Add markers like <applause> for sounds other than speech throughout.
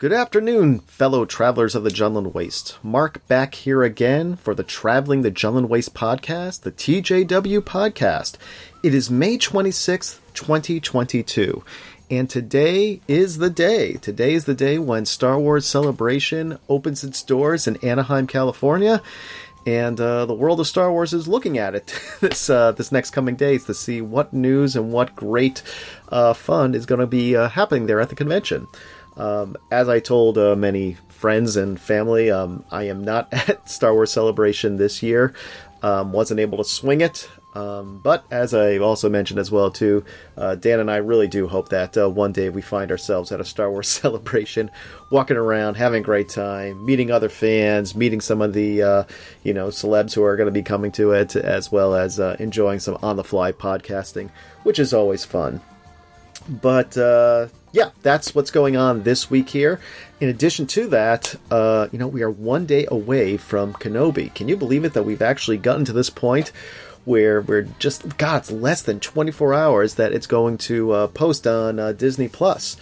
Good afternoon, fellow travelers of the Jundland Waste. Mark back here again for the Traveling the Jundland Waste podcast, the TJW podcast. It is May 26th, 2022, and today is the day. Today is the day when Star Wars Celebration opens its doors in Anaheim, California, and uh, the world of Star Wars is looking at it <laughs> this uh, this next coming days to see what news and what great uh, fun is going to be uh, happening there at the convention. Um, as I told uh, many friends and family, um, I am not <laughs> at Star Wars Celebration this year. Um, wasn't able to swing it. Um, but as I also mentioned as well too, uh, Dan and I really do hope that uh, one day we find ourselves at a Star Wars <laughs> celebration, walking around, having a great time, meeting other fans, meeting some of the uh, you know celebs who are going to be coming to it, as well as uh, enjoying some on-the-fly podcasting, which is always fun. But uh, yeah, that's what's going on this week here. In addition to that, uh, you know, we are one day away from Kenobi. Can you believe it that we've actually gotten to this point where we're just, God, it's less than 24 hours that it's going to uh, post on uh, Disney Plus.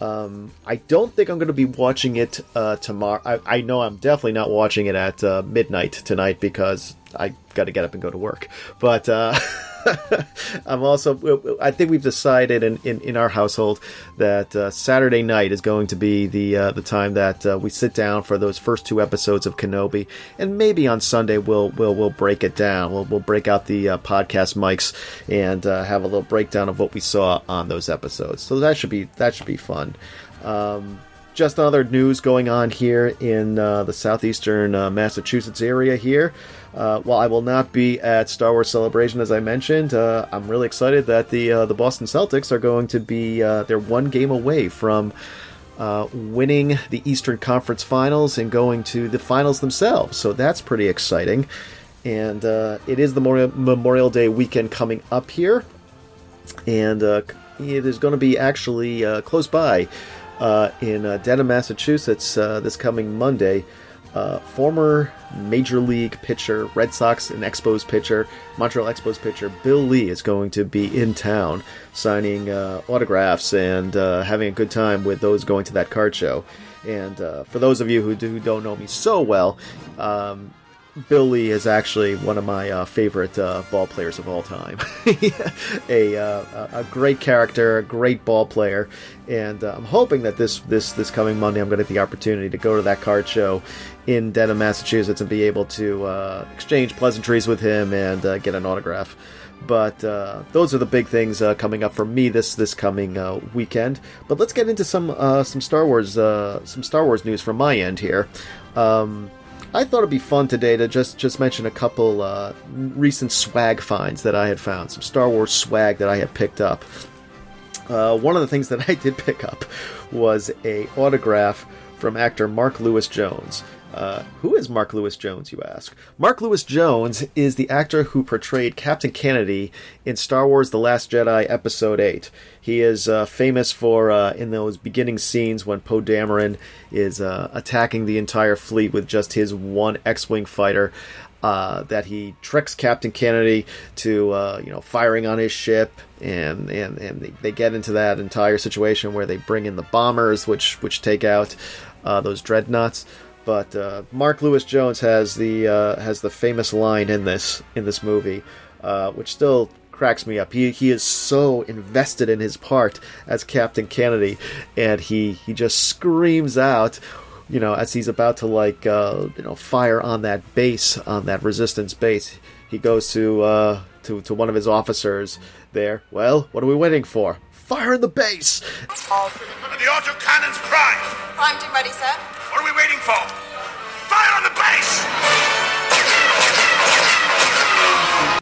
Um, I don't think I'm going to be watching it uh, tomorrow. I, I, know I'm definitely not watching it at uh, midnight tonight because I got to get up and go to work. But uh, <laughs> I'm also. I think we've decided in, in, in our household that uh, Saturday night is going to be the uh, the time that uh, we sit down for those first two episodes of Kenobi, and maybe on Sunday we'll we'll we'll break it down. We'll we'll break out the uh, podcast mics and uh, have a little breakdown of what we saw on those episodes. So that should be that should be fun. Um, just other news going on here in uh, the southeastern uh, Massachusetts area here. Uh, while I will not be at Star Wars Celebration, as I mentioned, uh, I'm really excited that the uh, the Boston Celtics are going to be uh, they're one game away from winning the Eastern Conference Finals and going to the finals themselves. So that's pretty exciting. And it is the Memorial Day weekend coming up here, and it is going to be actually close by uh, in uh, Massachusetts, uh, this coming Monday. Uh, former Major League pitcher, Red Sox and Expos pitcher, Montreal Expos pitcher Bill Lee is going to be in town signing uh, autographs and having a good time with those going to that card show. And for those of you who, do, don't know me so well, um, Bill Lee is actually one of my uh, favorite uh, ball players of all time. <laughs> a, uh, a great character, a great ball player, and uh, I'm hoping that this this this coming Monday I'm going to get the opportunity to go to that card show in Dedham, Massachusetts, and be able to uh, exchange pleasantries with him and uh, get an autograph. But those are the big things coming up for me this this coming weekend. But let's get into some some Star Wars some Star Wars news from my end here. Um, I thought it'd be fun today to just just mention a couple uh, recent swag finds that I had found, some Star Wars swag that I had picked up. Uh, one of the things that <laughs> I did pick up was a autograph from actor Mark Lewis Jones. Uh, who is Mark Lewis Jones, you ask? Mark Lewis Jones is the actor who portrayed Captain Canady in Star Wars The Last Jedi Episode 8. He is uh, famous for, uh, in those beginning scenes when Poe Dameron is uh, attacking the entire fleet with just his one X Wing fighter. Uh, that he tricks Captain Canady to you know firing on his ship, and and and they, get into that entire situation where they bring in the bombers, which which take out those dreadnoughts. But uh, Mark Lewis Jones has the uh, has the famous line in this in this movie, uh, which still cracks me up. He he is so invested in his part as Captain Canady, and he he just screams out, you know, as he's about to like uh, you know fire on that base on that resistance base. He goes to uh, to to one of his officers there. Well, what are we waiting for? Fire in the base! The autocannon's primed! Primed and ready, sir. What are we waiting for? Fire on the base!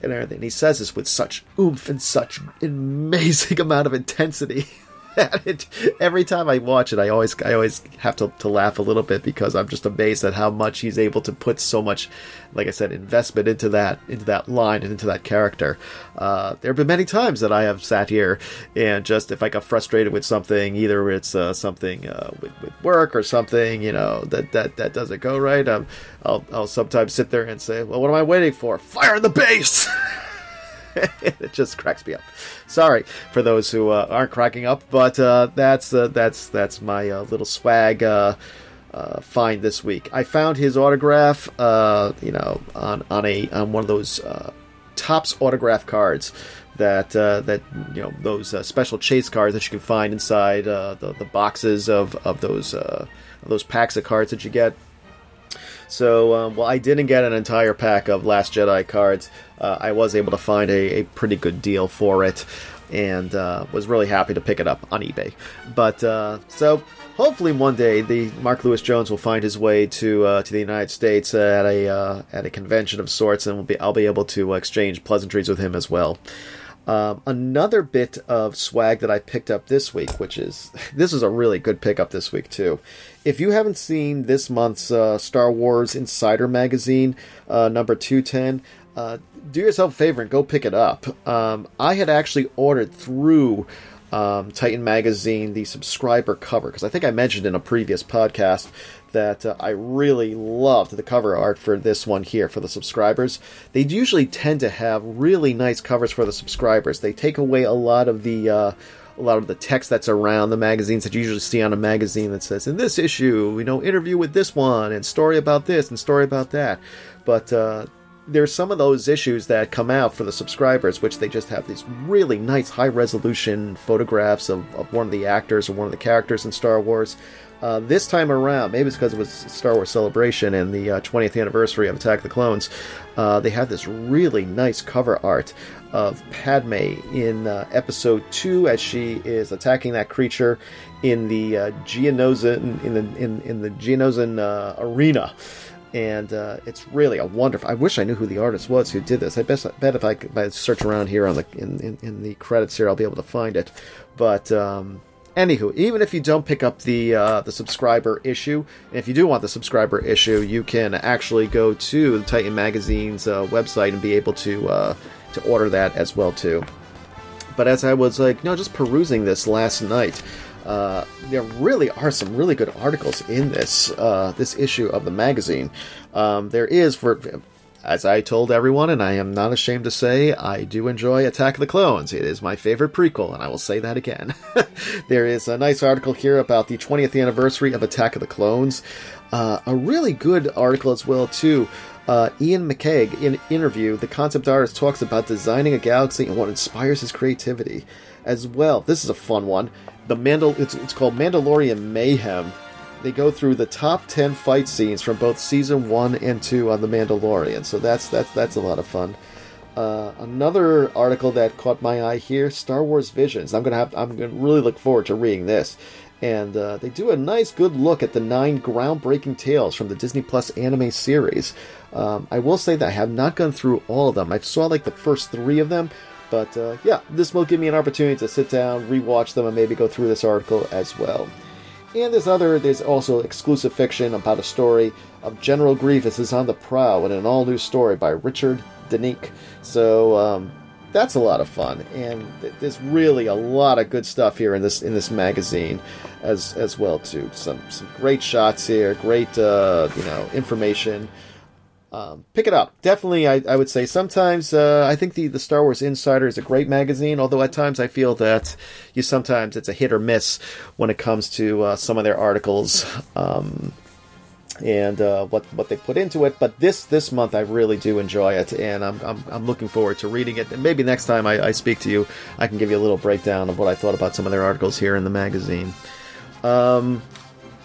And everything. He says this with such oomph and such amazing <laughs> amount of intensity. It, every time I watch it, I always I always have to, to laugh a little bit because I'm just amazed at how much he's able to put so much, like I said, investment into that into that line and into that character. Uh, there have been many times that I have sat here and just if I got frustrated with something, either it's uh, something uh, with, with work or something, you know that that that doesn't go right. Um, I'll I'll sometimes sit there and say, well, what am I waiting for? Fire the base. <laughs> <laughs> it just cracks me up. Sorry for those who uh, aren't cracking up, but uh, that's uh, that's that's my uh, little swag uh, uh, find this week. I found his autograph, you know, on on a on one of those Topps autograph cards that that you know those special chase cards that you can find inside the, the boxes of of those those packs of cards that you get so, um, while I didn't get an entire pack of Last Jedi cards, uh, I was able to find a, a, pretty good deal for it, and uh, was really happy to pick it up on eBay. But uh, so, hopefully, one day the Mark Lewis Jones will find his way to uh, to the United States at a uh, at a convention of sorts, and we'll be I'll be able to exchange pleasantries with him as well. Um, another bit of swag that I picked up this week, which is <laughs> this is a really good pickup this week too. If you haven't seen this month's uh, Star Wars Insider magazine, uh, number two ten, uh, do yourself a favor and go pick it up. Um, I had actually ordered through um, Titan magazine the subscriber cover because I think I mentioned in a previous podcast that uh, I really loved the cover art for this one here for the subscribers. They usually tend to have really nice covers for the subscribers. They take away a lot of the uh, a lot of the text that's around the magazines that you usually see on a magazine that says in this issue, you know, interview with this one and story about this and story about that. But uh, there's some of those issues that come out for the subscribers, which they just have these really nice high resolution photographs of, of one of the actors or one of the characters in Star Wars. Uh, this time around, maybe it's because it was Star Wars Celebration and the uh, 20th anniversary of Attack of the Clones, uh, they had this really nice cover art of Padme in uh, Episode Two as she is attacking that creature in the uh, Geonosian in the in, in the Geonosian uh, arena. And it's really a wonderful. I wish I knew who the artist was who did this. I bet, bet if I, if I search around here on the in, in, in, the credits here, I'll be able to find it. But um, Anywho, even if you don't pick up the uh, the subscriber issue, and if you do want the subscriber issue, you can actually go to the Titan Magazine's uh, website and be able to uh, to order that as well too. But as I was like, no, just perusing this last night, uh, there really are some really good articles in this uh, this issue of the magazine. Um, there is for as I told everyone, and I am not ashamed to say, I do enjoy Attack of the Clones. It is my favorite prequel, and I will say that again. <laughs> there is a nice article here about the 20th anniversary of Attack of the Clones. Uh, a really good article as well, too. Uh, Iain McCaig, in interview, the concept artist talks about designing a galaxy and what inspires his creativity. As well, this is a fun one. The Mandal- it's, it's called Mandalorian Mayhem they go through the top 10 fight scenes from both season 1 and 2 on The Mandalorian. So that's that's that's a lot of fun. Uh, another article that caught my eye here, Star Wars Visions. I'm gonna have I'm gonna really look forward to reading this. And uh, they do a nice, good look at the nine groundbreaking tales from the Disney Plus anime series. Um, I will say that I have not gone through all of them. I saw like the first three of them, but uh, yeah, this will give me an opportunity to sit down, rewatch them, and maybe go through this article as well. And this other, there's also exclusive fiction about a story of General Grievous is on the prowl in an all new story by Richard Denique. So um, that's a lot of fun, and there's really a lot of good stuff here in this in this magazine, as as well too. Some some great shots here, great uh, you know information um, pick it up. Definitely, I, I would say sometimes uh, I think the, the Star Wars Insider is a great magazine, although at times I feel that you sometimes it's a hit or miss when it comes to uh, some of their articles um, and uh, what what they put into it. But this this month I really do enjoy it, and I'm I'm, I'm looking forward to reading it. And maybe next time I, I speak to you, I can give you a little breakdown of what I thought about some of their articles here in the magazine. Um,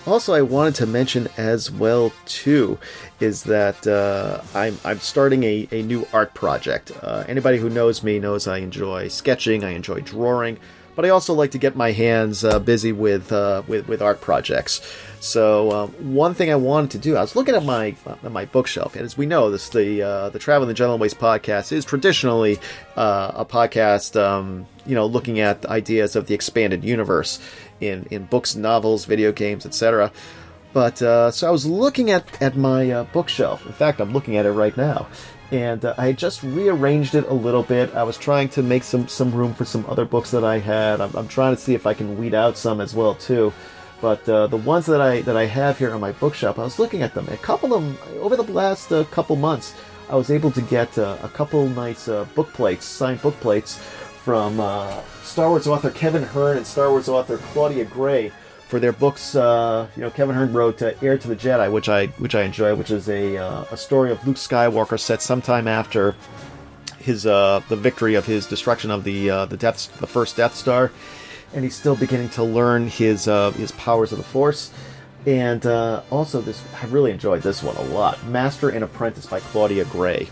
also, I wanted to mention as well too is that uh, I'm I'm starting a, a new art project. Uh, anybody who knows me knows I enjoy sketching, I enjoy drawing, but I also like to get my hands uh, busy with, uh, with with art projects. So um, one thing I wanted to do, I was looking at my at my bookshelf, and as we know, this the uh, the Traveling the Jundland Waste podcast is traditionally uh, a podcast, um, you know, looking at ideas of the expanded universe in in books, novels, video games, etc. But uh, so I was looking at at my uh, bookshelf. In fact, I'm looking at it right now, and uh, I just rearranged it a little bit. I was trying to make some some room for some other books that I had. I'm, I'm trying to see if I can weed out some as well too. But uh, the ones that I that I have here on my bookshelf, I was looking at them. A couple of them over the last uh, couple months, I was able to get uh, a couple nice book plates, signed book plates from uh, Star Wars author Kevin Hearne and Star Wars author Claudia Gray for their books. Uh, you know, Kevin Hearne wrote uh, "Heir to the Jedi," which I which I enjoy, which is a uh, a story of Luke Skywalker set sometime after his uh, the victory of his destruction of the uh, the Death the first Death Star, and he's still beginning to learn his uh, his powers of the Force. And also, this I really enjoyed this one a lot. Master and Apprentice by Claudia Gray.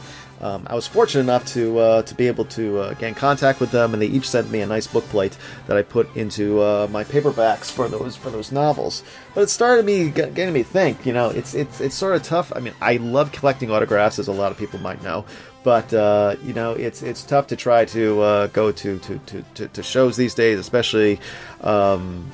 Um, I was fortunate enough to uh, to be able to uh, get in contact with them, and they each sent me a nice book plate that I put into uh, my paperbacks for those for those novels. But it started me getting me think. You know, it's it's it's sort of tough. I mean, I love collecting autographs, as a lot of people might know, but uh, you know, it's it's tough to try to uh, go to, to, to, to, shows these days, especially. Um,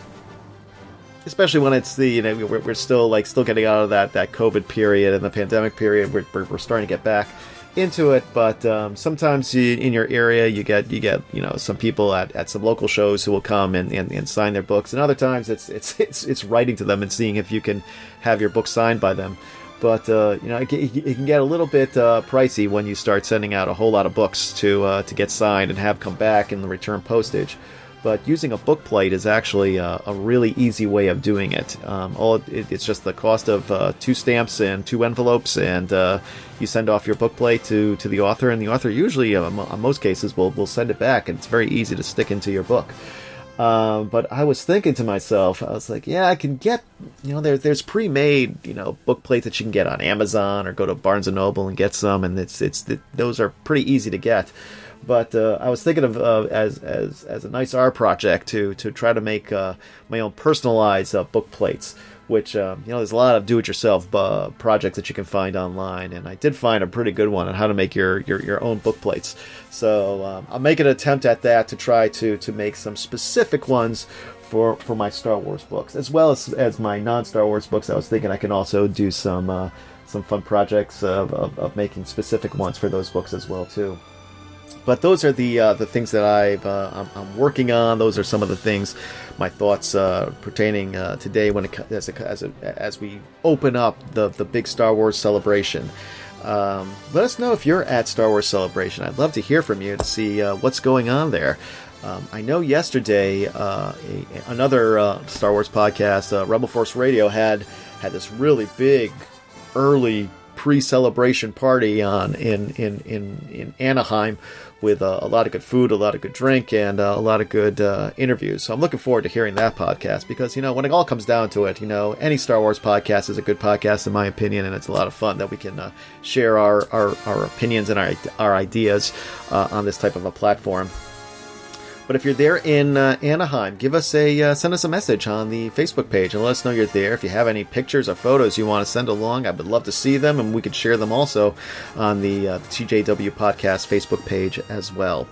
especially when it's the you know we're, we're still like still getting out of that that COVID period and the pandemic period. We're, we're, we're starting to get back into it, but um, sometimes you, in your area you get you get you know some people at, at some local shows who will come and, and, and sign their books, and other times it's it's <laughs> it's it's writing to them and seeing if you can have your book signed by them. But uh, you know it, it, can get a little bit uh, pricey when you start sending out a whole lot of books to uh, to get signed and have come back in the return postage but using a book plate is actually a, a really easy way of doing it. Um, all it, it's just the cost of uh, two stamps and two envelopes, and uh, you send off your book plate to, to the author, and the author usually, um, in most cases, will will send it back, and it's very easy to stick into your book. Um, but I was thinking to myself, I was like, yeah, I can get, you know, there, there's pre-made, you know, book plates that you can get on Amazon or go to Barnes and Noble and get some, and it's it's those are pretty easy to get. But uh, I was thinking of uh, as as as a nice art project to to try to make uh, my own personalized uh, book plates. Which um, you know, there's a lot of do-it-yourself uh, projects that you can find online, and I did find a pretty good one on how to make your your, your own book plates. So um, I'll make an attempt at that to try to to make some specific ones for for my Star Wars books, as well as as my non-Star Wars books. I was thinking I can also do some uh, some fun projects of, of, of, making specific ones for those books as well too but those are the uh, the things that I've uh, I'm, I'm, working on. Those are some of the things, my thoughts uh, pertaining uh, today when it as a, as, a, as we open up the the big Star Wars celebration. Um, let us know if you're at Star Wars Celebration. I'd love to hear from you to see uh, what's going on there. Um, I know yesterday uh, a, another Star Wars podcast, Rebel Force Radio, had had this really big early pre-celebration party on in in in, in Anaheim with uh, a lot of good food, a lot of good drink, and uh, a lot of good uh, interviews. So I'm looking forward to hearing that podcast because, you know, when it all comes down to it, you know, any Star Wars podcast is a good podcast, in my opinion, and it's a lot of fun that we can uh, share our, our, our, opinions and our, our ideas uh, on this type of a platform. But if you're there in uh, Anaheim, give us a uh, send us a message on the Facebook page and let us know you're there. If you have any pictures or photos you want to send along, I would love to see them, and we could share them also on the, uh, the TJW Podcast Facebook page as well.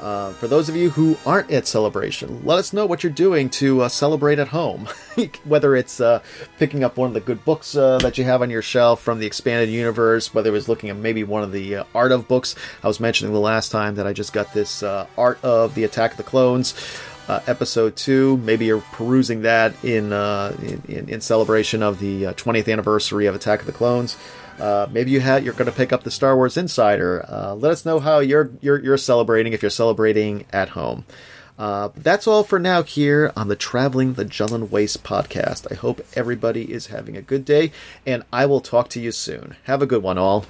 Uh, for those of you who aren't at Celebration, let us know what you're doing to uh, celebrate at home. <laughs> whether it's uh, picking up one of the good books uh, that you have on your shelf from the expanded universe, whether it was looking at maybe one of the uh, art of books. I was mentioning the last time that I just got this uh, art of the Attack of the Clones. episode two, maybe you're perusing that in in, in, celebration of the 20th anniversary of Attack of the Clones. Uh, maybe you had you're going to pick up the Star Wars Insider. Uh, let us know how you're, you're you're celebrating if you're celebrating at home. Uh, that's all for now here on the Traveling the Jundland Waste podcast. I hope everybody is having a good day, and I will talk to you soon. Have a good one, all.